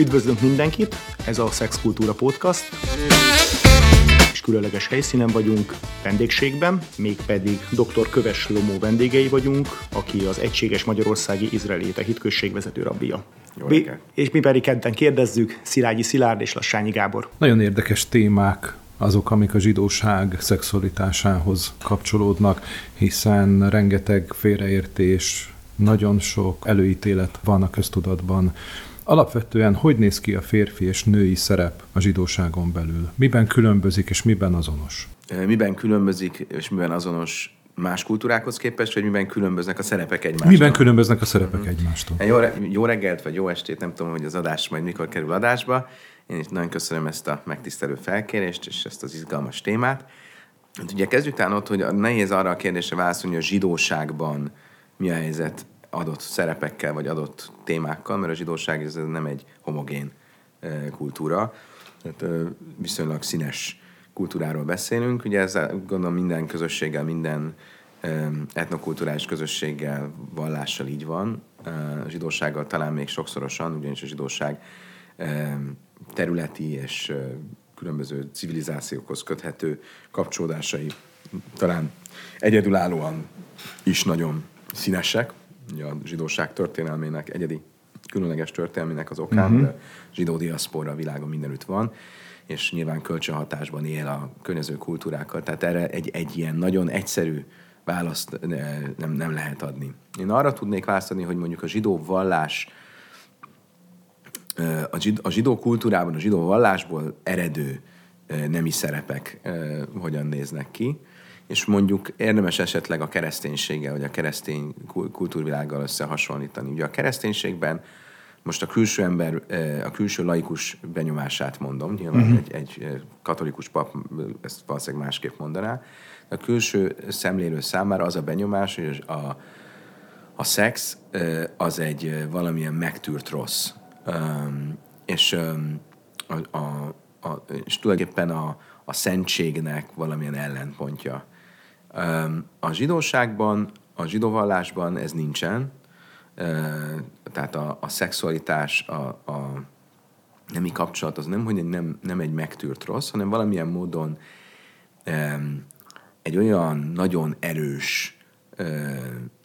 Üdvözlünk mindenkit, ez a Szexkultúra Podcast, és különleges helyszínen vagyunk, vendégségben, mégpedig dr. Köves Lomó vendégei vagyunk, aki az Egységes Magyarországi Izraelite hitközség vezető rabbia. Jó Mi, és mi pedig kedden kérdezzük, Szilágyi Szilárd és Lassányi Gábor. Nagyon érdekes témák azok, amik a zsidóság szexualitásához kapcsolódnak, hiszen rengeteg félreértés, nagyon sok előítélet van a köztudatban. Alapvetően hogy néz ki a férfi és női szerep a zsidóságon belül? Miben különbözik és miben azonos? Miben különbözik, és miben azonos más kultúrákhoz képest, vagy miben különböznek a szerepek egymástól? Miben különböznek a szerepek egymástól? Jó, jó reggelt, vagy jó estét, nem tudom, hogy az adás majd mikor kerül adásba. Én is nagyon köszönöm ezt a megtisztelő felkérést, és ezt az izgalmas témát. Hát ugye kezdjük talán ott, hogy nehéz arra a kérdésre válaszolni, hogy a zsidóságban mi a helyzet adott szerepekkel, vagy adott témákkal, mert a zsidóság ez nem egy homogén kultúra, tehát eh, viszonylag színes kultúráról beszélünk. Ugye ez gondolom minden közösséggel, minden etnokulturális közösséggel, vallással így van. A zsidósággal talán még sokszorosan, ugyanis a zsidóság területi és különböző civilizációkhoz köthető kapcsolódásai talán egyedülállóan is nagyon színesek. Ugye a zsidóság történelmének egyedi különleges történelmének az okán, uh-huh. a zsidó diaszpora a világon mindenütt van, és nyilván kölcsönhatásban él a környező kultúrákkal. Tehát erre egy, egy ilyen nagyon egyszerű választ nem, nem lehet adni. Én arra tudnék választani, hogy mondjuk a zsidó vallás a zsidó, a zsidó kultúrában, a zsidó vallásból eredő nemi szerepek hogyan néznek ki, és mondjuk érdemes esetleg a kereszténységgel, vagy a keresztény kultúrvilággal összehasonlítani. Ugye a kereszténységben most a külső ember, a külső laikus benyomását mondom, nyilván uh-huh. egy, egy katolikus pap ezt valószínűleg másképp mondaná, a külső szemlélő számára az a benyomás, hogy a, a szex az egy valamilyen megtűrt rossz. És, a, a, a, és tulajdonképpen a, a szentségnek valamilyen ellenpontja. A zsidóságban, a zsidóvallásban ez nincsen, tehát a, a szexualitás, a, a nemi kapcsolat az nem, hogy nem, nem egy megtűrt rossz, hanem valamilyen módon egy olyan nagyon erős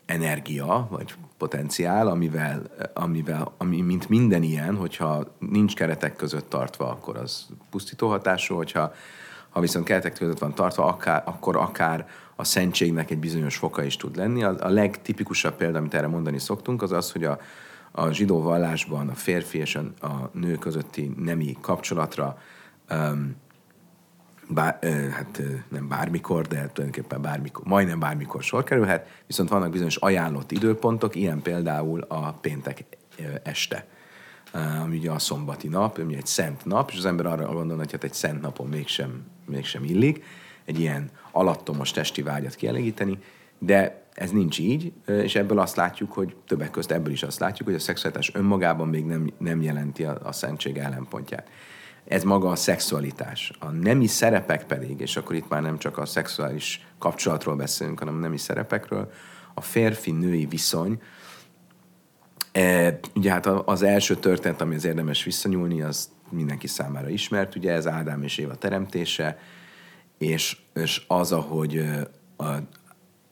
energia, vagy potenciál, amivel, amivel, ami mint minden ilyen, hogyha nincs keretek között tartva, akkor az pusztító hatású, hogyha ha viszont keretek között van tartva, akár, akkor akár a szentségnek egy bizonyos foka is tud lenni. A, a legtipikusabb példa, amit erre mondani szoktunk, az az, hogy a, a zsidó vallásban a férfi és a, a nő közötti nemi kapcsolatra um, bár, hát nem bármikor, de tulajdonképpen bármikor, majdnem bármikor sor kerülhet, viszont vannak bizonyos ajánlott időpontok, ilyen például a péntek este, ami ugye a szombati nap, ami egy szent nap, és az ember arra gondol, hogy hát egy szent napon mégsem, mégsem illik egy ilyen alattomos testi vágyat kielégíteni, de ez nincs így, és ebből azt látjuk, hogy többek között ebből is azt látjuk, hogy a szexualitás önmagában még nem, nem jelenti a, a szentség ellenpontját. Ez maga a szexualitás. A nemi szerepek pedig, és akkor itt már nem csak a szexuális kapcsolatról beszélünk, hanem a nemi szerepekről, a férfi-női viszony, e, ugye hát az első történet, ami az érdemes visszanyúlni, az mindenki számára ismert, ugye ez Ádám és Éva teremtése, és, és az, ahogy a,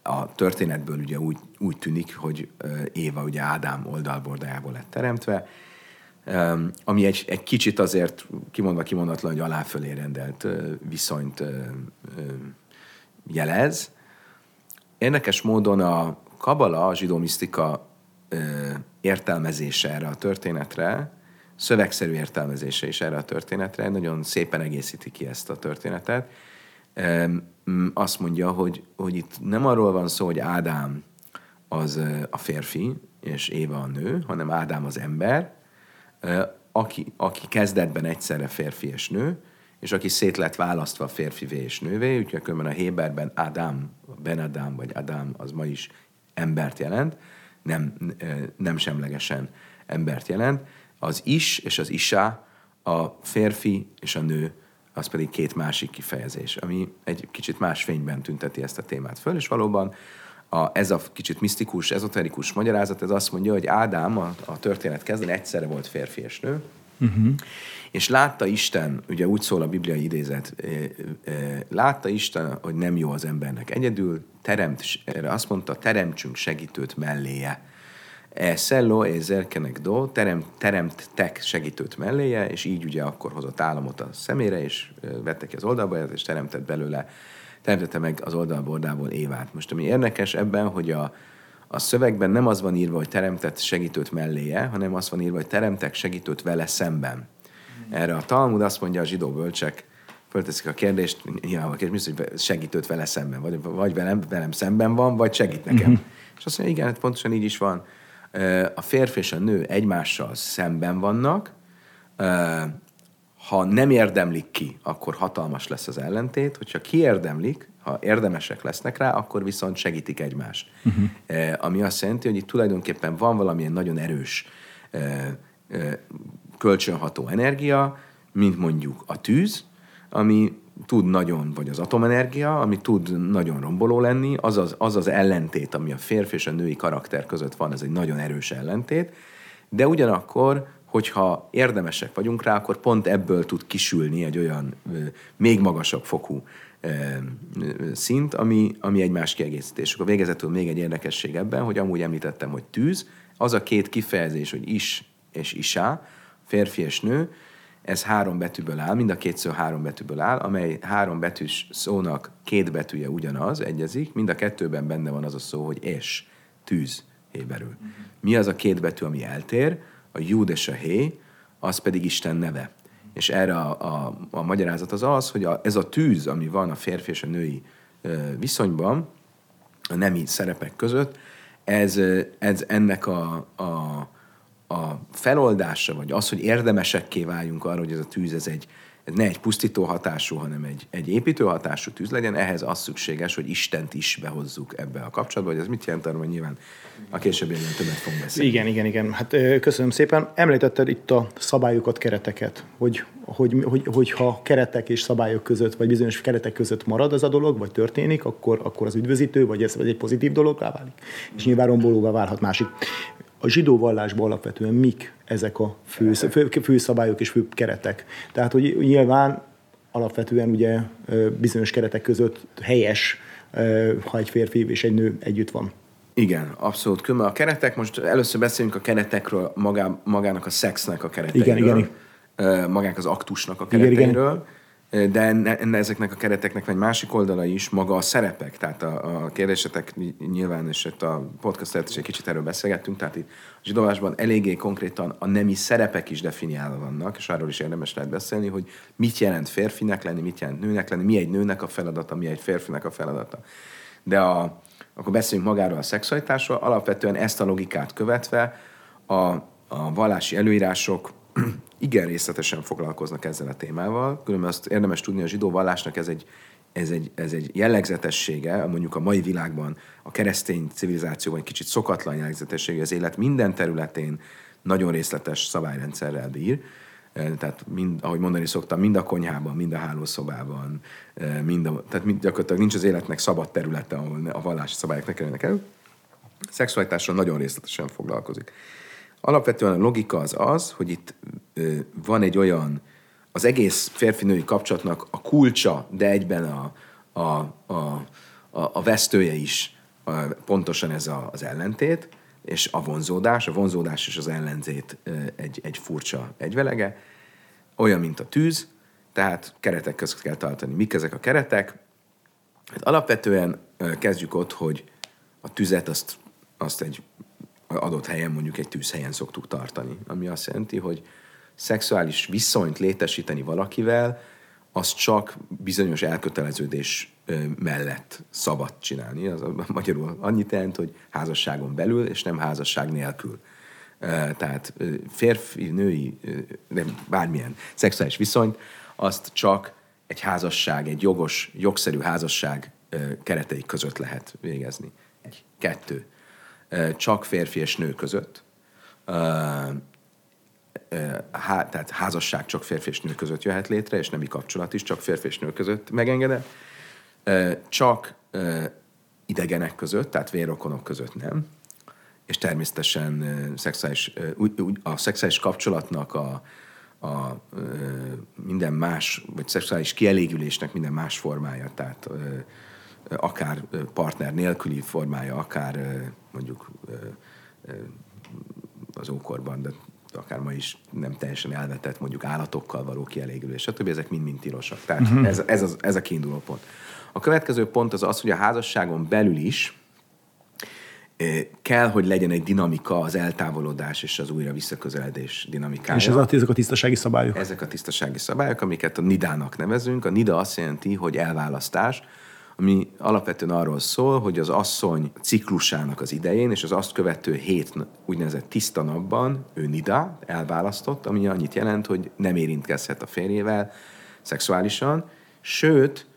a történetből ugye úgy, úgy tűnik, hogy Éva ugye Ádám oldalbordájából lett teremtve, ami egy, egy kicsit azért kimondva kimondatlan, hogy aláfölé rendelt viszonyt jelez. Érdekes módon a kabala, a zsidó misztika értelmezése erre a történetre, szövegszerű értelmezése is erre a történetre, nagyon szépen egészíti ki ezt a történetet. Azt mondja, hogy, hogy itt nem arról van szó, hogy Ádám az a férfi, és Éva a nő, hanem Ádám az ember, aki, aki kezdetben egyszerre férfi és nő, és aki szét lett választva férfivé és nővé, úgyhogy különben a Héberben Adam, Ben Adam vagy Adam az ma is embert jelent, nem, nem semlegesen embert jelent. Az is és az isá, a férfi és a nő, az pedig két másik kifejezés, ami egy kicsit más fényben tünteti ezt a témát föl, és valóban a, ez a kicsit misztikus, ezoterikus magyarázat, ez azt mondja, hogy Ádám a, a történet kezden egyszerre volt férfi és nő, Uh-huh. És látta Isten, ugye úgy szól a bibliai idézet, látta Isten, hogy nem jó az embernek egyedül, teremt, erre azt mondta, teremtsünk segítőt melléje. E szelló, e zerkenek do, terem, teremtek segítőt melléje, és így ugye akkor hozott államot a szemére, és vette ki az oldalba, és teremtett belőle, teremtette meg az oldalbordából Évát. Most ami érdekes ebben, hogy a, a szövegben nem az van írva, hogy teremtett segítőt melléje, hanem az van írva, hogy teremtek segítőt vele szemben. Erre a Talmud azt mondja a zsidó bölcsek, fölteszik a kérdést, nyilván a kérdés, hogy segítőt vele szemben, vagy, vagy velem, velem szemben van, vagy segít nekem. Uh-huh. És azt mondja, igen, hát pontosan így is van. A férfi és a nő egymással szemben vannak, ha nem érdemlik ki, akkor hatalmas lesz az ellentét, hogyha kiérdemlik, ha érdemesek lesznek rá, akkor viszont segítik egymást. Uh-huh. Ami azt jelenti, hogy itt tulajdonképpen van valamilyen nagyon erős kölcsönható energia, mint mondjuk a tűz, ami tud nagyon, vagy az atomenergia, ami tud nagyon romboló lenni, az az, az az ellentét, ami a férfi és a női karakter között van, ez egy nagyon erős ellentét, de ugyanakkor, hogyha érdemesek vagyunk rá, akkor pont ebből tud kisülni egy olyan még magasabb fokú szint, ami, ami egy más kiegészítés. Akkor végezetül még egy érdekesség ebben, hogy amúgy említettem, hogy tűz, az a két kifejezés, hogy is és isá, férfi és nő, ez három betűből áll, mind a két három betűből áll, amely három betűs szónak két betűje ugyanaz, egyezik, mind a kettőben benne van az a szó, hogy és, tűz, héberül. Mi az a két betű, ami eltér? A júd és a hé, az pedig Isten neve. És erre a, a, a magyarázat az az, hogy a, ez a tűz, ami van a férfi és a női viszonyban, a nemi szerepek között, ez, ez ennek a, a a feloldása, vagy az, hogy érdemesekké váljunk arra, hogy ez a tűz ez egy, ez ne egy pusztító hatású, hanem egy, egy építő hatású tűz legyen, ehhez az szükséges, hogy Istent is behozzuk ebbe a kapcsolatba, hogy ez mit jelent arra, hogy nyilván a későbbiekben többet fogunk beszélni. Igen, igen, igen. Hát köszönöm szépen. Említetted itt a szabályokat, kereteket, hogy, hogy, hogy, hogy ha keretek és szabályok között, vagy bizonyos keretek között marad ez a dolog, vagy történik, akkor, akkor az üdvözítő, vagy ez vagy egy pozitív dolog válik. És nyilván rombolóvá válhat másik a zsidó vallásban alapvetően mik ezek a fő, fő, fő szabályok és fő keretek. Tehát, hogy nyilván alapvetően ugye bizonyos keretek között helyes, ha egy férfi és egy nő együtt van. Igen, abszolút. Különben a keretek, most először beszélünk a keretekről, magá, magának a szexnek a kereteiről. Igen, igen. Magának az aktusnak a kereteiről. Igen, igen de enne, ezeknek a kereteknek egy másik oldala is maga a szerepek. Tehát a, a kérdésetek nyilván, és itt a podcast is egy kicsit erről beszélgettünk, tehát itt a zsidóvásban eléggé konkrétan a nemi szerepek is definiálva vannak, és arról is érdemes lehet beszélni, hogy mit jelent férfinek lenni, mit jelent nőnek lenni, mi egy nőnek a feladata, mi egy férfinek a feladata. De a, akkor beszéljünk magáról a szexualitásról, alapvetően ezt a logikát követve a, a vallási előírások igen részletesen foglalkoznak ezzel a témával. Különben azt érdemes tudni, a zsidó vallásnak ez egy, ez egy, ez egy jellegzetessége, mondjuk a mai világban a keresztény civilizációban egy kicsit szokatlan jellegzetessége, az élet minden területén nagyon részletes szabályrendszerrel bír. Tehát, mind, ahogy mondani szoktam, mind a konyhában, mind a hálószobában, mind a, tehát mind, gyakorlatilag nincs az életnek szabad területe, ahol a vallási szabályok ne kerülnek el. A szexualitásra nagyon részletesen foglalkozik. Alapvetően a logika az az, hogy itt van egy olyan, az egész férfi-női kapcsolatnak a kulcsa, de egyben a, a, a, a, a vesztője is a, pontosan ez a, az ellentét, és a vonzódás, a vonzódás és az ellenzét egy, egy furcsa egyvelege, olyan, mint a tűz, tehát keretek között kell tartani. Mik ezek a keretek? Hát alapvetően kezdjük ott, hogy a tüzet azt, azt egy adott helyen mondjuk egy tűzhelyen szoktuk tartani. Ami azt jelenti, hogy szexuális viszonyt létesíteni valakivel, az csak bizonyos elköteleződés mellett szabad csinálni. Az magyarul annyit jelent, hogy házasságon belül, és nem házasság nélkül. Tehát férfi, női, nem bármilyen szexuális viszonyt, azt csak egy házasság, egy jogos, jogszerű házasság keretei között lehet végezni. Egy. Kettő csak férfi és nő között. Há, tehát házasság csak férfi és nő között jöhet létre, és nemi kapcsolat is csak férfi és nő között megengedett. Csak idegenek között, tehát vérokonok között nem. És természetesen szexuális, a szexuális kapcsolatnak a, a minden más, vagy szexuális kielégülésnek minden más formája, tehát akár partner nélküli formája, akár mondjuk az ókorban, de akár ma is nem teljesen elvetett mondjuk állatokkal való kielégülés, stb. Ezek mind-mind tilosak. Tehát uh-huh. ez, ez, az, ez a kiinduló pont. A következő pont az az, hogy a házasságon belül is kell, hogy legyen egy dinamika az eltávolodás és az újra visszaközeledés dinamikája. És ez a, ezek a tisztasági szabályok? Ezek a tisztasági szabályok, amiket a nidának nevezünk. A nida azt jelenti, hogy elválasztás, ami alapvetően arról szól, hogy az asszony ciklusának az idején és az azt követő hét úgynevezett tiszta napban ő nida, elválasztott, ami annyit jelent, hogy nem érintkezhet a férjével szexuálisan, sőt,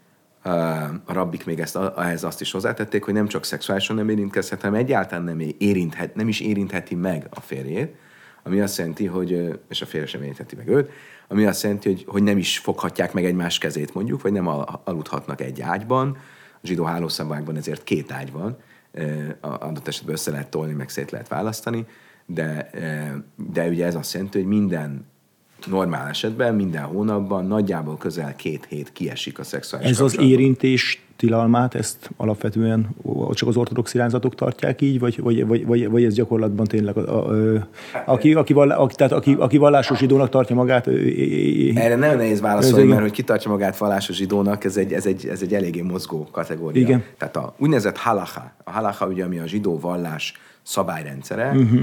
a rabbik még ezt, ehhez azt is hozzátették, hogy nem csak szexuálisan nem érintkezhet, hanem egyáltalán nem, érinthet, nem is érintheti meg a férjét, ami azt jelenti, hogy, és a férje sem érintheti meg őt, ami azt jelenti, hogy, hogy nem is foghatják meg egymás kezét mondjuk, vagy nem aludhatnak egy ágyban. A zsidó hálószabályban ezért két ágy van, adott esetben össze lehet tolni, meg szét lehet választani, de, de ugye ez azt jelenti, hogy minden normál esetben minden hónapban nagyjából közel két hét kiesik a szexuális Ez az érintés tilalmát, ezt alapvetően csak az ortodox irányzatok tartják így, vagy, vagy, vagy, vagy, vagy ez gyakorlatban tényleg, a, a, a, aki, aki, vallá, tehát aki, aki vallásos zsidónak tartja magát? Erre nagyon nehéz válaszolni, mert hogy ki tartja magát vallásos zsidónak, ez egy, ez egy, ez egy eléggé mozgó kategória. Igen. Tehát a úgynevezett halacha, a halacha ugye, ami a zsidó vallás szabályrendszere, uh-huh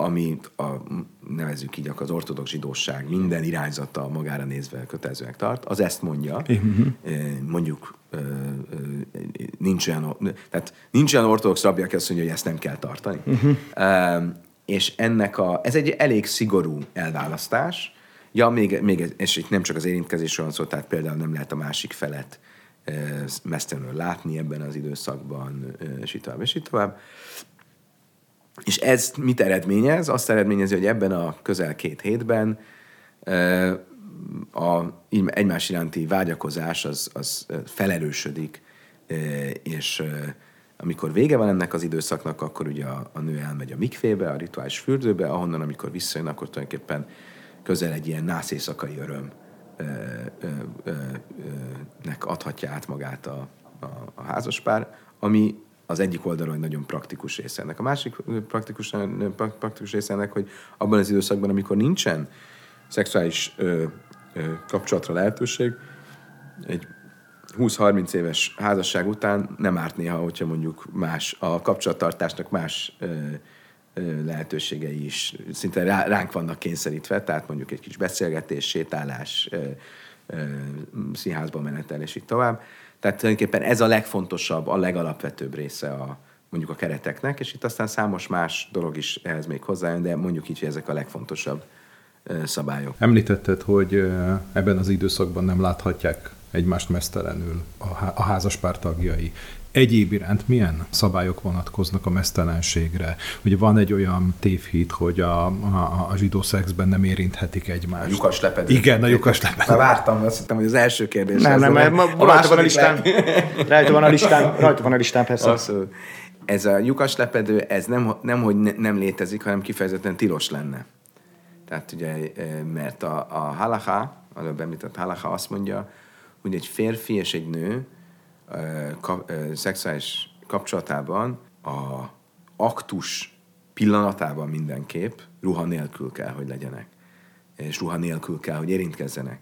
amit a, nevezzük így az ortodox zsidóság minden irányzata magára nézve kötelezőnek tart, az ezt mondja. Uh-huh. Mondjuk nincs olyan, tehát nincs olyan ortodox rabbi, aki azt mondja, hogy ezt nem kell tartani. Uh-huh. És ennek a, ez egy elég szigorú elválasztás. Ja, még, még, és itt nem csak az érintkezésről van szó, tehát például nem lehet a másik felet mesztelenül látni ebben az időszakban, és így tovább, és így tovább. És ez mit eredményez? Azt eredményezi, hogy ebben a közel két hétben a egymás iránti vágyakozás az, az felerősödik, és amikor vége van ennek az időszaknak, akkor ugye a, a nő elmegy a mikfébe, a rituális fürdőbe, ahonnan, amikor visszajön, akkor tulajdonképpen közel egy ilyen nász éjszakai adhatja át magát a, a, a házaspár, ami az egyik oldalon egy nagyon praktikus része ennek. A másik praktikus, praktikus része ennek, hogy abban az időszakban, amikor nincsen szexuális ö, ö, kapcsolatra lehetőség, egy 20-30 éves házasság után nem árt néha, hogyha mondjuk más, a kapcsolattartásnak más ö, ö, lehetőségei is szinte rá, ránk vannak kényszerítve, tehát mondjuk egy kis beszélgetés, sétálás, ö, ö, színházba menetel, és így tovább. Tehát tulajdonképpen ez a legfontosabb, a legalapvetőbb része a, mondjuk a kereteknek, és itt aztán számos más dolog is ehhez még hozzájön, de mondjuk így, hogy ezek a legfontosabb szabályok. Említetted, hogy ebben az időszakban nem láthatják egymást mesztelenül a házaspár tagjai egyéb iránt milyen szabályok vonatkoznak a mesztelenségre? Ugye van egy olyan tévhit, hogy a, a, a zsidó szexben nem érinthetik egymást. A lyukas lepedő. Igen, a lyukas lepedő. Már vártam, azt hittem, hogy az első kérdés. Nem, nem, mert ma, rajta van a listán. Rajta van a listán, rajta van a listán, persze. Abszolút. Ez a lyukas lepedő, ez nem, nem hogy ne, nem létezik, hanem kifejezetten tilos lenne. Tehát ugye, mert a, a halacha, előbb említett halacha azt mondja, hogy egy férfi és egy nő kap, szexuális kapcsolatában a aktus pillanatában mindenképp ruha nélkül kell, hogy legyenek. És ruha nélkül kell, hogy érintkezzenek.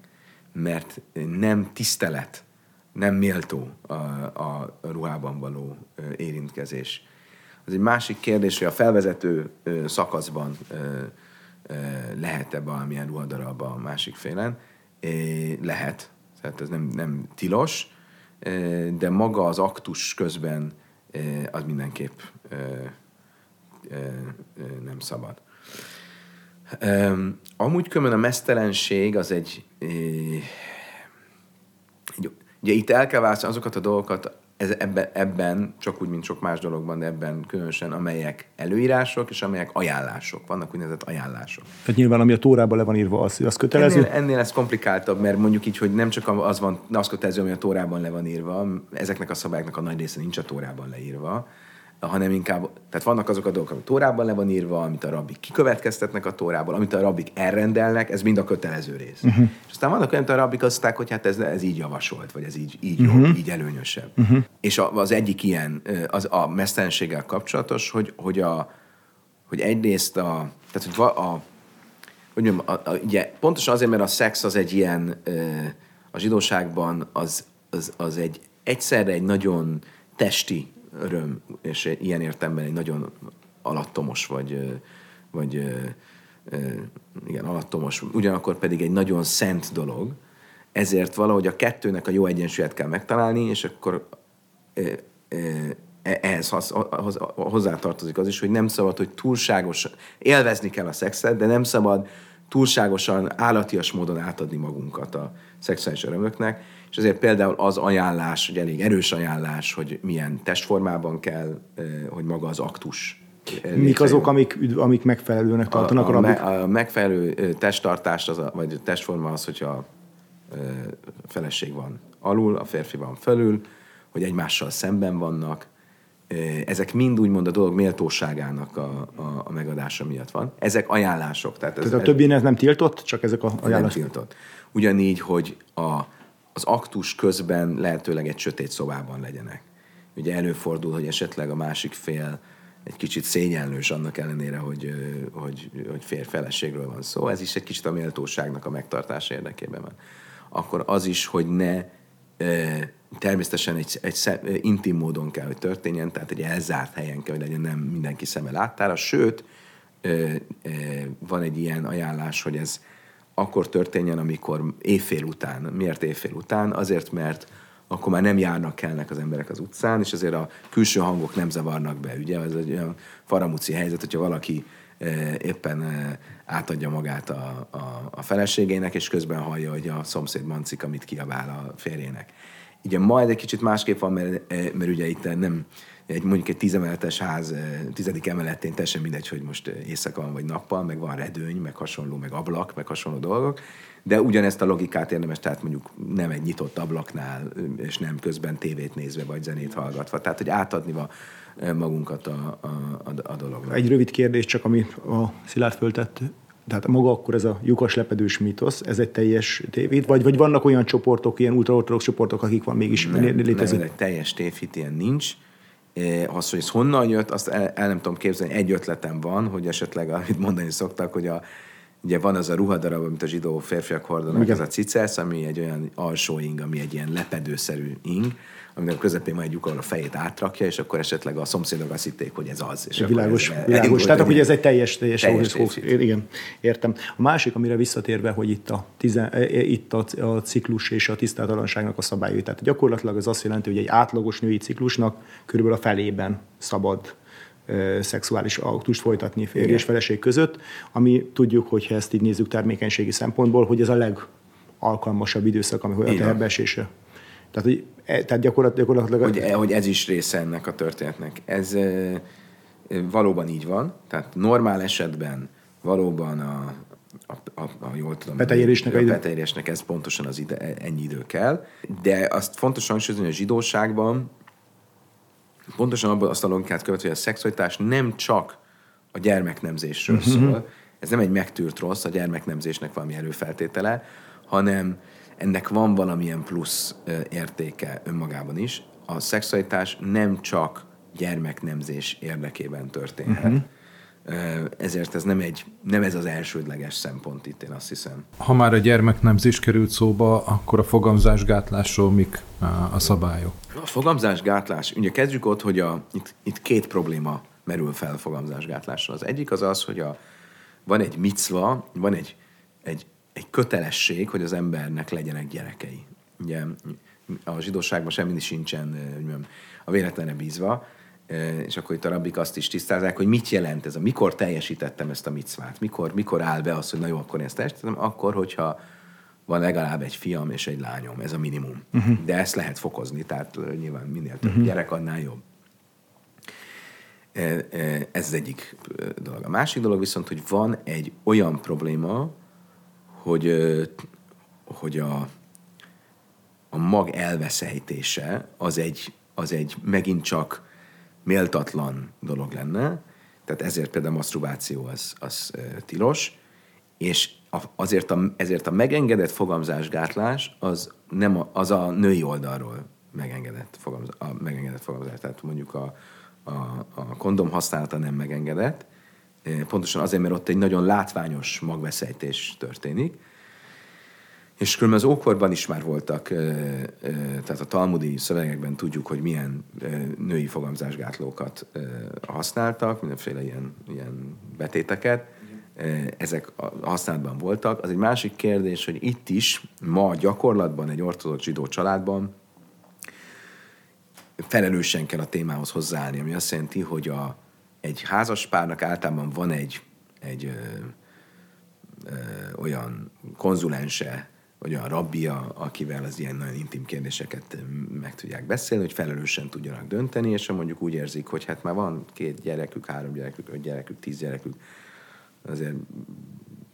Mert nem tisztelet, nem méltó a, a ruhában való érintkezés. Az egy másik kérdés, hogy a felvezető szakaszban lehet-e valamilyen ruhadarab a másik félen. Lehet, tehát ez nem, nem tilos, de maga az aktus közben az mindenképp nem szabad. Amúgy különben a mesztelenség az egy, egy ugye itt el kell választani azokat a dolgokat, ez, ebben, ebben, csak úgy, mint sok más dologban, de ebben különösen, amelyek előírások és amelyek ajánlások. Vannak úgynevezett ajánlások. Tehát nyilván, ami a tórában le van írva, az, az kötelező? Ennél, ennél ez komplikáltabb, mert mondjuk így, hogy nem csak az van, az kötelező, ami a tórában le van írva, ezeknek a szabályoknak a nagy része nincs a tórában leírva, hanem inkább, tehát vannak azok a dolgok, amit tórában le van írva, amit a rabbik kikövetkeztetnek a tórából, amit a rabbik elrendelnek, ez mind a kötelező rész. Uh-huh. És aztán vannak olyan, a rabbik azt hogy hát ez, ez így javasolt, vagy ez így, így uh-huh. jobb, így előnyösebb. Uh-huh. És az egyik ilyen, az a mesztelenséggel kapcsolatos, hogy, hogy, a, hogy egyrészt a, tehát hogy a, hogy mondjam, a, a, ugye, pontosan azért, mert a szex az egy ilyen, a zsidóságban az, az, az egy egyszerre egy nagyon testi öröm, és ilyen értemben egy nagyon alattomos, vagy, vagy igen, alattomos, ugyanakkor pedig egy nagyon szent dolog, ezért valahogy a kettőnek a jó egyensúlyát kell megtalálni, és akkor e, ehhez hozzátartozik az is, hogy nem szabad, hogy túlságos, élvezni kell a szexet, de nem szabad túlságosan állatias módon átadni magunkat a szexuális örömöknek, és ezért például az ajánlás, hogy elég erős ajánlás, hogy milyen testformában kell, hogy maga az aktus Mik azok, amik, amik megfelelőnek tartanak a, a, a, a megfelelő testtartás, az a, vagy testforma az, hogyha a feleség van alul, a férfi van felül, hogy egymással szemben vannak, ezek mind úgymond a dolog méltóságának a, a, a megadása miatt van. Ezek ajánlások. Tehát, ez, tehát a többi ez nem tiltott, csak ezek a ajánlások? Nem tiltott. Ugyanígy, hogy a, az aktus közben lehetőleg egy sötét szobában legyenek. Ugye előfordul, hogy esetleg a másik fél egy kicsit szégyenlős annak ellenére, hogy, hogy, hogy fér feleségről van szó. Ez is egy kicsit a méltóságnak a megtartása érdekében van. Akkor az is, hogy ne természetesen egy, egy intim módon kell, hogy történjen, tehát egy elzárt helyen kell, hogy legyen nem mindenki szeme láttára. Sőt, van egy ilyen ajánlás, hogy ez akkor történjen, amikor éjfél után. Miért éjfél után? Azért, mert akkor már nem járnak kellnek az emberek az utcán, és azért a külső hangok nem zavarnak be. Ugye ez egy olyan faramúci helyzet, hogyha valaki éppen átadja magát a, a, a feleségének, és közben hallja, hogy a szomszéd mancik, amit kiabál a férjének. Ugye majd egy kicsit másképp van, mert, mert ugye itt nem egy mondjuk egy tízemeletes ház tizedik emeletén teljesen mindegy, hogy most éjszaka van vagy nappal, meg van redőny, meg hasonló, meg ablak, meg hasonló dolgok, de ugyanezt a logikát érdemes, tehát mondjuk nem egy nyitott ablaknál, és nem közben tévét nézve, vagy zenét hallgatva. Tehát, hogy átadni magunkat a, a, a, a dolognak. Egy rövid kérdés csak, ami a Szilárd föltett tehát maga akkor ez a lyukas lepedős mítosz, ez egy teljes tévét, vagy, vagy vannak olyan csoportok, ilyen ultraortodox csoportok, akik van mégis nem, létező? Nem, egy teljes tévhit ilyen nincs. Az, hogy ez honnan jött, azt el, el nem tudom képzelni. Egy ötletem van, hogy esetleg, amit mondani szoktak, hogy a, ugye van az a ruhadarab, amit a zsidó férfiak hordanak, ez a cicesz, ami egy olyan alsó ing, ami egy ilyen lepedőszerű ing, aminek a közepén majd egy lyuk, a fejét átrakja, és akkor esetleg a szomszédok azt hitték, hogy ez az. És világos, ez, világos. Tehát akkor ez egy teljes, teljes, teljes Igen, értem. A másik, amire visszatérve, hogy itt a, tizen, e, e, itt a, a ciklus és a tisztátalanságnak a szabályai. Tehát gyakorlatilag ez azt jelenti, hogy egy átlagos női ciklusnak körülbelül a felében szabad szexuális aktust folytatni férj és feleség között, ami tudjuk, hogy ha ezt így nézzük termékenységi szempontból, hogy ez a legalkalmasabb időszak, amikor a teherbeesésre. Tehát, hogy, e, tehát gyakorlatilag... gyakorlatilag hogy, hogy ez is része ennek a történetnek. Ez e, valóban így van, tehát normál esetben valóban a, a, a, a jól tudom, beteljérésnek, a, a beteljérésnek ez pontosan az ide, ennyi idő kell, de azt fontos hangsúlyozni, hogy a zsidóságban pontosan abban azt a logikát követve, hogy a szexualitás nem csak a gyermeknemzésről uh-huh. szól, ez nem egy megtűrt rossz, a gyermeknemzésnek valami előfeltétele, hanem ennek van valamilyen plusz értéke önmagában is. A szexualitás nem csak gyermeknemzés érdekében történhet. Uh-huh. Ezért ez nem, egy, nem ez az elsődleges szempont itt, én azt hiszem. Ha már a gyermeknemzés került szóba, akkor a fogamzásgátlásról mik a szabályok? A fogamzásgátlás, ugye kezdjük ott, hogy a, itt, itt két probléma merül fel a fogamzásgátlásra. Az egyik az az, hogy a, van egy micva, van egy, egy egy kötelesség, hogy az embernek legyenek gyerekei. Ugye a zsidóságban semmi sincsen a véletlenre bízva, és akkor itt a rabbik azt is tisztázzák, hogy mit jelent ez, a mikor teljesítettem ezt a micvát, mikor, mikor áll be az, hogy na jó, akkor én ezt teljesítettem, akkor, hogyha van legalább egy fiam és egy lányom, ez a minimum. Uh-huh. De ezt lehet fokozni, tehát nyilván minél több uh-huh. gyerek, annál jobb. Ez az egyik dolog. A másik dolog viszont, hogy van egy olyan probléma, hogy, hogy a, a mag elveszejtése az egy, az egy megint csak méltatlan dolog lenne, tehát ezért például a maszturbáció az, az tilos, és azért a, ezért a megengedett fogamzásgátlás az, nem a, az a női oldalról megengedett, fogamzás, a megengedett fogamzás. Tehát mondjuk a, a, a kondom használata nem megengedett, pontosan azért, mert ott egy nagyon látványos magveszejtés történik, és különben az ókorban is már voltak, tehát a talmudi szövegekben tudjuk, hogy milyen női fogamzásgátlókat használtak, mindenféle ilyen, ilyen betéteket. Ezek használatban voltak. Az egy másik kérdés, hogy itt is ma gyakorlatban egy ortodox zsidó családban felelősen kell a témához hozzáállni, ami azt jelenti, hogy a, egy házaspárnak általában van egy, egy ö, ö, olyan konzulense, a rabbia, akivel az ilyen nagyon intim kérdéseket meg tudják beszélni, hogy felelősen tudjanak dönteni, és mondjuk úgy érzik, hogy hát már van két gyerekük, három gyerekük, öt gyerekük, tíz gyerekük, azért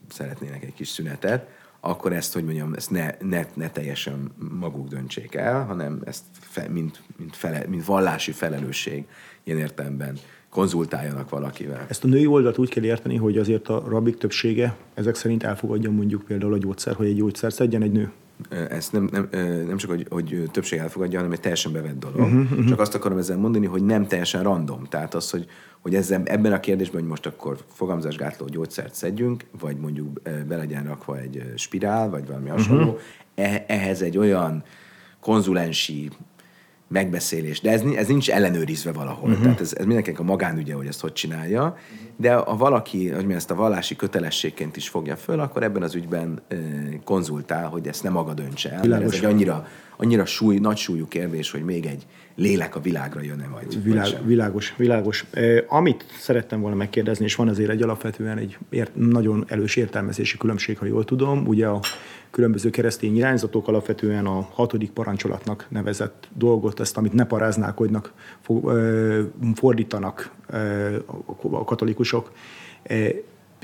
szeretnének egy kis szünetet, akkor ezt, hogy mondjam, ezt ne, ne, ne teljesen maguk döntsék el, hanem ezt fe, mint, mint, fele, mint vallási felelősség ilyen értelemben konzultáljanak valakivel. Ezt a női oldalt úgy kell érteni, hogy azért a rabik többsége ezek szerint elfogadja mondjuk például a gyógyszer, hogy egy gyógyszer szedjen egy nő. Ezt nem, nem, nem csak, hogy, hogy többség elfogadja, hanem egy teljesen bevett dolog. Uh-huh, uh-huh. Csak azt akarom ezzel mondani, hogy nem teljesen random. Tehát az, hogy, hogy ezzel, ebben a kérdésben, hogy most akkor fogamzásgátló gyógyszert szedjünk, vagy mondjuk be legyen rakva egy spirál, vagy valami hasonló, uh-huh. ehhez egy olyan konzulensi megbeszélés. De ez, ez nincs ellenőrizve valahol. Uh-huh. Tehát ez, ez mindenkinek a magánügye, hogy ezt hogy csinálja. De ha valaki, hogy mi ezt a vallási kötelességként is fogja föl, akkor ebben az ügyben konzultál, hogy ezt nem maga döntse el. Mert ez egy annyira, annyira súly, nagy súlyú kérdés, hogy még egy lélek a világra jön-e vagy. Világ, vagy világos, világos. Amit szerettem volna megkérdezni, és van azért egy alapvetően egy ért, nagyon elős értelmezési különbség, ha jól tudom, ugye a különböző keresztény irányzatok alapvetően a hatodik parancsolatnak nevezett dolgot, ezt, amit ne paráználkodnak, fordítanak a katolikusok,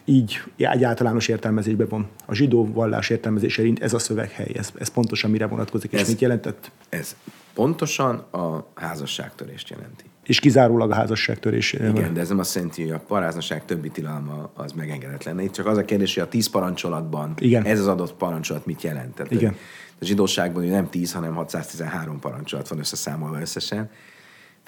így egy általános értelmezésben van. A zsidó vallás értelmezés szerint ez a szöveghely, ez, ez pontosan mire vonatkozik, és ez, mit jelentett? Ez pontosan a házasságtörést jelenti. És kizárólag a házasságtörés. Igen, de ez nem azt jelenti, hogy a paráznaság többi tilalma az megengedett lenne. Itt csak az a kérdés, hogy a tíz parancsolatban Igen. ez az adott parancsolat mit jelent. Tehát Igen. A zsidóságban nem tíz, hanem 613 parancsolat van összeszámolva összesen.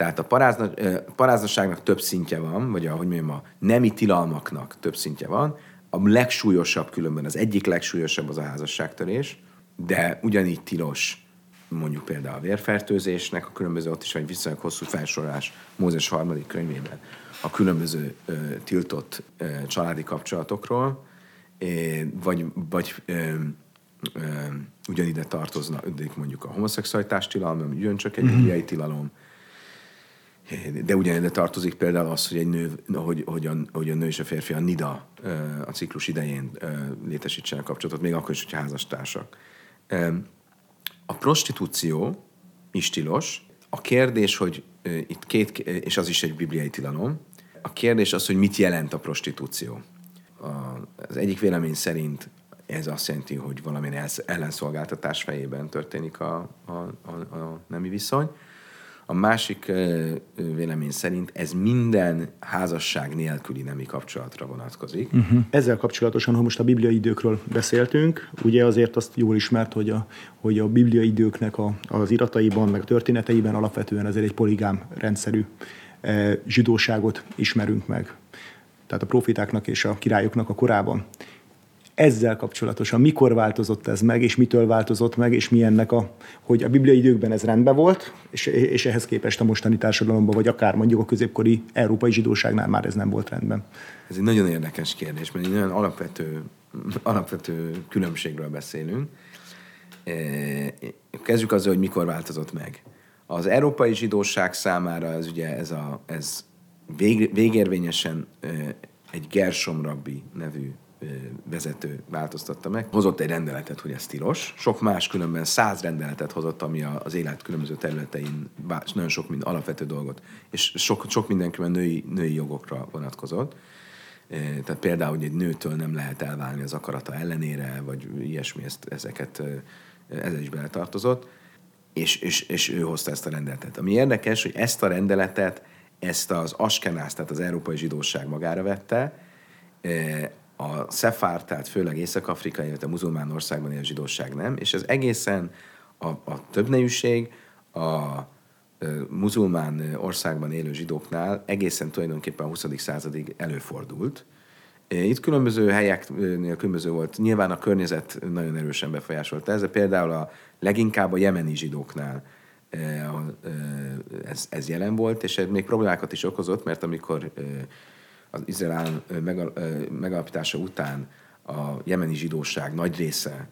Tehát a parázna, paráznaságnak több szintje van, vagy ahogy mondjam, a nemi tilalmaknak több szintje van. A legsúlyosabb különben, az egyik legsúlyosabb az a házasságtörés, de ugyanígy tilos mondjuk például a vérfertőzésnek, a különböző, ott is egy viszonylag hosszú felsorolás Mózes harmadik könyvében a különböző ö, tiltott ö, családi kapcsolatokról, é, vagy, vagy ö, ö, ugyanide tartozna mondjuk a homoszexualitás tilalom, ami ugyancsak egy mm-hmm. tilalom, de ugyanide tartozik például az, hogy egy nő, hogy, hogy, a, hogy a nő és a férfi a nida a ciklus idején létesítsenek kapcsolatot, még akkor is, hogyha házastársak. A prostitúció is tilos. A kérdés, hogy itt két, és az is egy bibliai tilalom, a kérdés az, hogy mit jelent a prostitúció. Az egyik vélemény szerint ez azt jelenti, hogy valamilyen ellenszolgáltatás fejében történik a, a, a, a nemi viszony. A másik vélemény szerint ez minden házasság nélküli nemi kapcsolatra vonatkozik. Uh-huh. Ezzel kapcsolatosan, ha most a bibliai időkről beszéltünk, ugye azért azt jól ismert, hogy a, hogy a bibliai időknek a, az irataiban, meg a történeteiben alapvetően azért egy poligám rendszerű e, zsidóságot ismerünk meg. Tehát a profitáknak és a királyoknak a korában ezzel kapcsolatosan mikor változott ez meg, és mitől változott meg, és mi ennek a, hogy a bibliai időkben ez rendben volt, és, és ehhez képest a mostani társadalomban, vagy akár mondjuk a középkori európai zsidóságnál már ez nem volt rendben. Ez egy nagyon érdekes kérdés, mert egy nagyon alapvető, alapvető különbségről beszélünk. E, kezdjük azzal, hogy mikor változott meg. Az európai zsidóság számára ez ugye ez, a, ez vég, végérvényesen e, egy Gersom rabbi nevű vezető változtatta meg. Hozott egy rendeletet, hogy ez tilos. Sok más különben száz rendeletet hozott, ami az élet különböző területein nagyon sok mind alapvető dolgot, és sok, sok mindenkiben női, női jogokra vonatkozott. Tehát például, hogy egy nőtől nem lehet elválni az akarata ellenére, vagy ilyesmi, ezt, ezeket ez is beletartozott, és, és, és ő hozta ezt a rendeletet. Ami érdekes, hogy ezt a rendeletet ezt az askenász, tehát az európai zsidóság magára vette, a szefár, tehát főleg észak-afrikai, illetve a muzulmán országban élő zsidóság nem, és ez egészen a, a többnejűség, a muzulmán országban élő zsidóknál egészen tulajdonképpen a 20. századig előfordult. Itt különböző helyeknél különböző volt. Nyilván a környezet nagyon erősen befolyásolta ez, például a leginkább a jemeni zsidóknál ez, ez jelen volt, és ez még problémákat is okozott, mert amikor az Izrael állam megalapítása után a jemeni zsidóság nagy része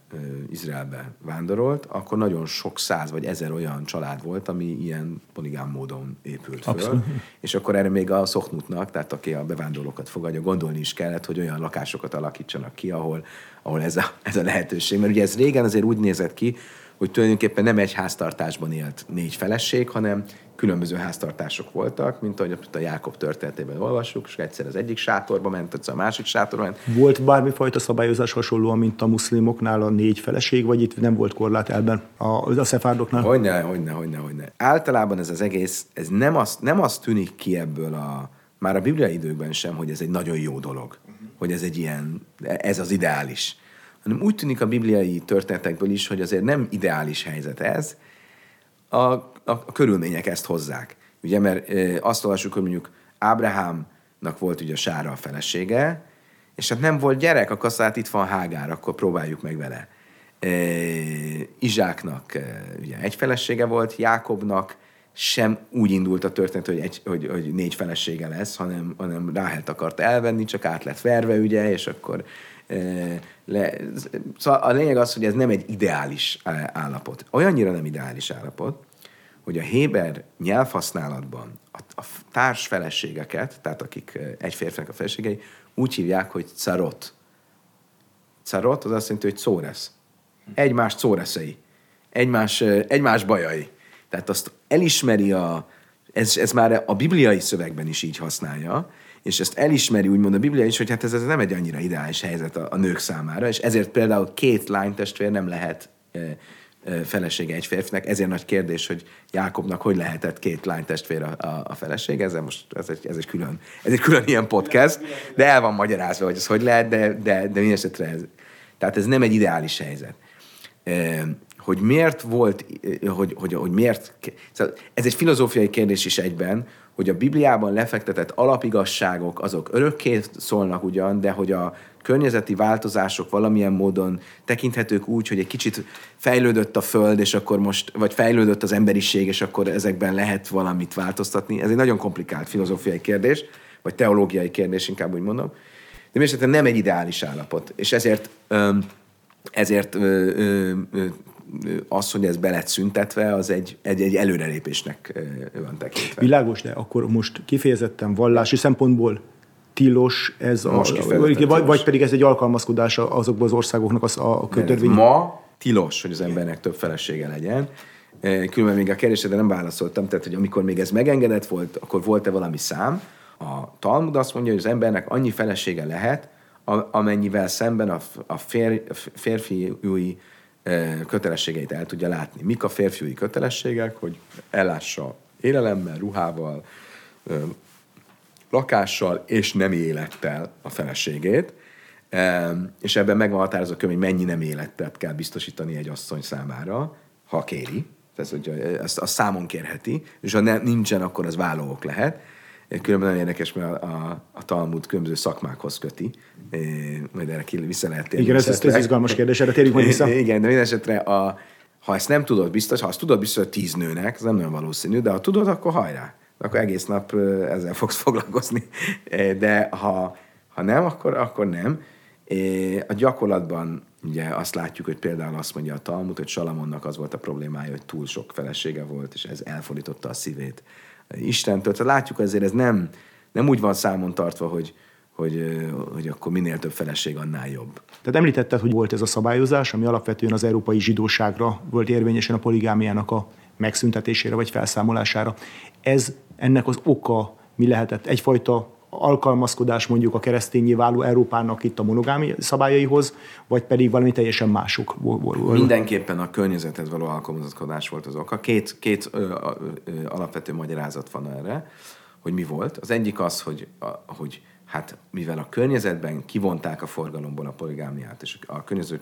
Izraelbe vándorolt, akkor nagyon sok száz vagy ezer olyan család volt, ami ilyen poligám módon épült föl. Abszolút. És akkor erre még a szoknutnak, tehát aki a bevándorlókat fogadja, gondolni is kellett, hogy olyan lakásokat alakítsanak ki, ahol, ahol ez, a, ez a lehetőség. Mert ugye ez régen azért úgy nézett ki, hogy tulajdonképpen nem egy háztartásban élt négy feleség, hanem különböző háztartások voltak, mint ahogy a Jákob történetében olvassuk, és egyszer az egyik sátorba ment, egyszer a másik sátorba ment. Volt bármifajta szabályozás hasonlóan, mint a muszlimoknál a négy feleség, vagy itt nem volt korlát elben a, a szefárdoknál? Hogyne, hogyne, hogyne, hogyne. Általában ez az egész, ez nem az, nem az tűnik ki ebből a, már a bibliai időkben sem, hogy ez egy nagyon jó dolog, hogy ez egy ilyen, ez az ideális hanem úgy tűnik a bibliai történetekből is, hogy azért nem ideális helyzet ez, a, a, a körülmények ezt hozzák. Ugye, mert e, azt olvassuk, hogy mondjuk Ábrahámnak volt ugye Sára a felesége, és hát nem volt gyerek, akkor hát itt van Hágár, akkor próbáljuk meg vele. E, Izsáknak e, ugye egy felesége volt, Jákobnak sem úgy indult a történet, hogy, egy, hogy, hogy négy felesége lesz, hanem, hanem Ráhelt akart elvenni, csak át lett verve, ugye, és akkor le, szóval a lényeg az, hogy ez nem egy ideális állapot. Olyannyira nem ideális állapot, hogy a Héber nyelvhasználatban a, a társ feleségeket, tehát akik egy férfinek a feleségei, úgy hívják, hogy carot. Carot az azt jelenti, hogy szóresz. Egymás szóreszei. Egymás, egymás bajai. Tehát azt elismeri a, ez, ez már a bibliai szövegben is így használja, és ezt elismeri úgymond a Biblia is, hogy hát ez, ez nem egy annyira ideális helyzet a, a nők számára, és ezért például két lánytestvér nem lehet e, e, felesége egy férfinek, ezért nagy kérdés, hogy Jákobnak hogy lehetett két lánytestvér a, a, a felesége, ez most ez egy, ez egy külön, ez egy külön ilyen podcast, de el van magyarázva, hogy ez hogy lehet, de, de, de mindesetre ez, tehát ez nem egy ideális helyzet. E, hogy miért volt, hogy, hogy, hogy miért, szóval ez egy filozófiai kérdés is egyben, hogy a Bibliában lefektetett alapigasságok azok örökké szólnak ugyan, de hogy a környezeti változások valamilyen módon tekinthetők úgy, hogy egy kicsit fejlődött a Föld, és akkor most, vagy fejlődött az emberiség, és akkor ezekben lehet valamit változtatni. Ez egy nagyon komplikált filozófiai kérdés, vagy teológiai kérdés, inkább úgy mondom. De miért nem egy ideális állapot. És ezért, ezért az, hogy ez be lett szüntetve, az egy, egy, egy előrelépésnek van tekintve. Világos, de akkor most kifejezetten vallási szempontból tilos ez most a, vagy, tilos. vagy pedig ez egy alkalmazkodás azokból az országoknak az a kötörvény. Ma tilos, hogy az embernek több felesége legyen. Különben még a kérdésre nem válaszoltam, tehát hogy amikor még ez megengedett volt, akkor volt-e valami szám? A Talmud azt mondja, hogy az embernek annyi felesége lehet, amennyivel szemben a, a fér, férfiúi kötelességeit el tudja látni. Mik a férfiúi kötelességek, hogy ellássa élelemmel, ruhával, lakással és nem élettel a feleségét, és ebben meg van határozva, hogy mennyi nem életet kell biztosítani egy asszony számára, ha kéri, tehát hogy ezt, azt számon kérheti, és ha nincsen, akkor az vállóok lehet. Különben nagyon érdekes, mert a, a, a Talmud különböző szakmákhoz köti, é, majd erre vissza lehet térni. Igen, ez, ez, ez izgalmas kérdés, erre térjünk majd vissza. Igen, de minden esetre, a, ha ezt nem tudod biztos, ha azt tudod biztos, hogy tíz nőnek, ez nem nagyon valószínű, de ha tudod, akkor hajrá. Akkor egész nap ezzel fogsz foglalkozni. De ha, ha nem, akkor, akkor nem. A gyakorlatban ugye azt látjuk, hogy például azt mondja a Talmud, hogy Salamonnak az volt a problémája, hogy túl sok felesége volt, és ez elfordította a szívét Istentől. Tehát látjuk azért ez nem, nem úgy van számon tartva, hogy, hogy, hogy akkor minél több feleség, annál jobb. Tehát említetted, hogy volt ez a szabályozás, ami alapvetően az európai zsidóságra volt érvényesen a poligámiának a megszüntetésére vagy felszámolására. Ez ennek az oka mi lehetett? Egyfajta alkalmazkodás mondjuk a keresztényé váló Európának itt a monogámi szabályaihoz, vagy pedig valami teljesen mások? Mindenképpen a környezethez való alkalmazkodás volt az oka. Két, két ö, ö, alapvető magyarázat van erre. hogy mi volt. Az egyik az, hogy, a, hogy hát mivel a környezetben kivonták a forgalomból a poligámiát, és a környező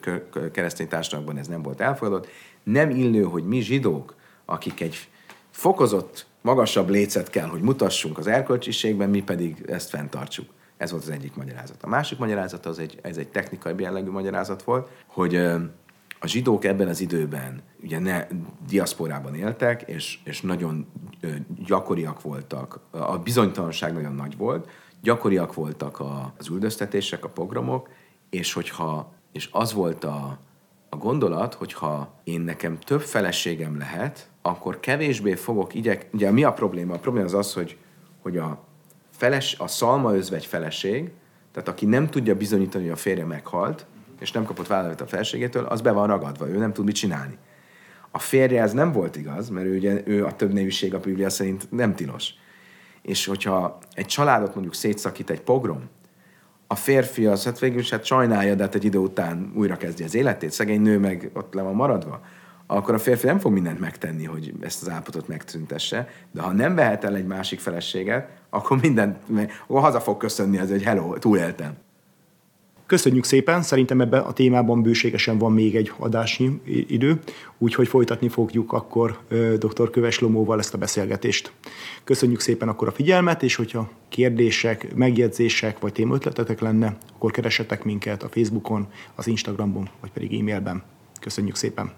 keresztény társadalmakban ez nem volt elfogadott, nem illő, hogy mi zsidók, akik egy fokozott, magasabb lécet kell, hogy mutassunk az erkölcsiségben, mi pedig ezt fenntartsuk. Ez volt az egyik magyarázat. A másik magyarázat az egy, ez egy technikai jellegű magyarázat volt, hogy a zsidók ebben az időben ugye ne diaszporában éltek, és, és nagyon gyakoriak voltak, a bizonytalanság nagyon nagy volt, gyakoriak voltak az üldöztetések, a pogromok, és hogyha, és az volt a, a gondolat, hogyha én nekem több feleségem lehet, akkor kevésbé fogok igyek... Ugye mi a probléma? A probléma az az, hogy, hogy a, feles, a szalma özvegy feleség, tehát aki nem tudja bizonyítani, hogy a férje meghalt, és nem kapott vállalat a felségétől, az be van ragadva, ő nem tud mit csinálni. A férje ez nem volt igaz, mert ő, ugye, ő a több nevűség a Biblia szerint nem tilos. És hogyha egy családot mondjuk szétszakít egy pogrom, a férfi az hát végül is hát sajnálja, de hát egy idő után újra kezdi az életét, szegény nő meg ott le van maradva, akkor a férfi nem fog mindent megtenni, hogy ezt az állapotot megszüntesse, de ha nem vehet el egy másik feleséget, akkor mindent, akkor haza fog köszönni az, hogy hello, túléltem. Köszönjük szépen, szerintem ebben a témában bőségesen van még egy adásnyi idő, úgyhogy folytatni fogjuk akkor dr. Köves Lomóval ezt a beszélgetést. Köszönjük szépen akkor a figyelmet, és hogyha kérdések, megjegyzések vagy témaötletetek lenne, akkor keresetek minket a Facebookon, az Instagramon, vagy pedig e-mailben. Köszönjük szépen!